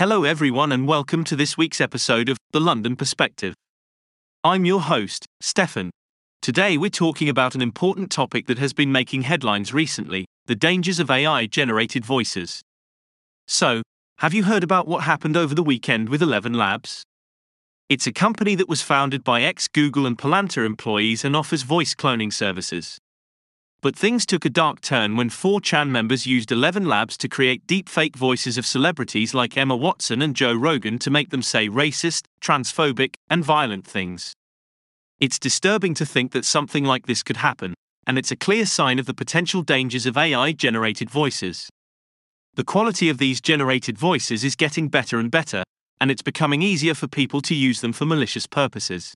Hello, everyone, and welcome to this week's episode of The London Perspective. I'm your host, Stefan. Today, we're talking about an important topic that has been making headlines recently the dangers of AI generated voices. So, have you heard about what happened over the weekend with ElevenLabs? It's a company that was founded by ex Google and Palantir employees and offers voice cloning services. But things took a dark turn when 4chan members used ElevenLabs to create deepfake voices of celebrities like Emma Watson and Joe Rogan to make them say racist, transphobic, and violent things. It's disturbing to think that something like this could happen, and it's a clear sign of the potential dangers of AI generated voices. The quality of these generated voices is getting better and better, and it's becoming easier for people to use them for malicious purposes.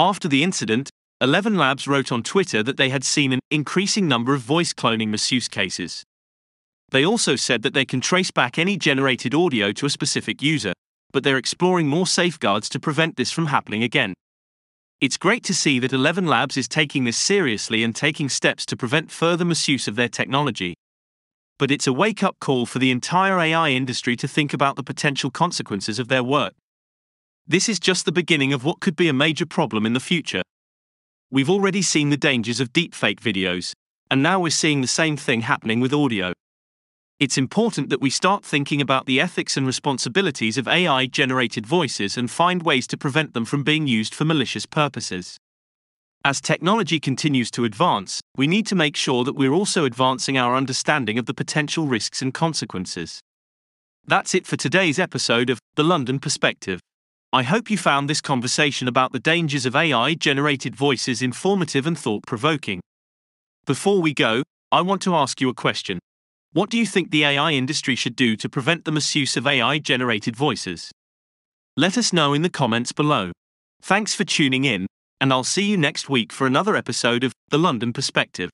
After the incident, ElevenLabs wrote on Twitter that they had seen an increasing number of voice cloning misuse cases. They also said that they can trace back any generated audio to a specific user, but they're exploring more safeguards to prevent this from happening again. It's great to see that ElevenLabs is taking this seriously and taking steps to prevent further misuse of their technology. But it's a wake up call for the entire AI industry to think about the potential consequences of their work. This is just the beginning of what could be a major problem in the future. We've already seen the dangers of deepfake videos, and now we're seeing the same thing happening with audio. It's important that we start thinking about the ethics and responsibilities of AI generated voices and find ways to prevent them from being used for malicious purposes. As technology continues to advance, we need to make sure that we're also advancing our understanding of the potential risks and consequences. That's it for today's episode of The London Perspective. I hope you found this conversation about the dangers of AI generated voices informative and thought provoking. Before we go, I want to ask you a question. What do you think the AI industry should do to prevent the misuse of AI generated voices? Let us know in the comments below. Thanks for tuning in, and I'll see you next week for another episode of The London Perspective.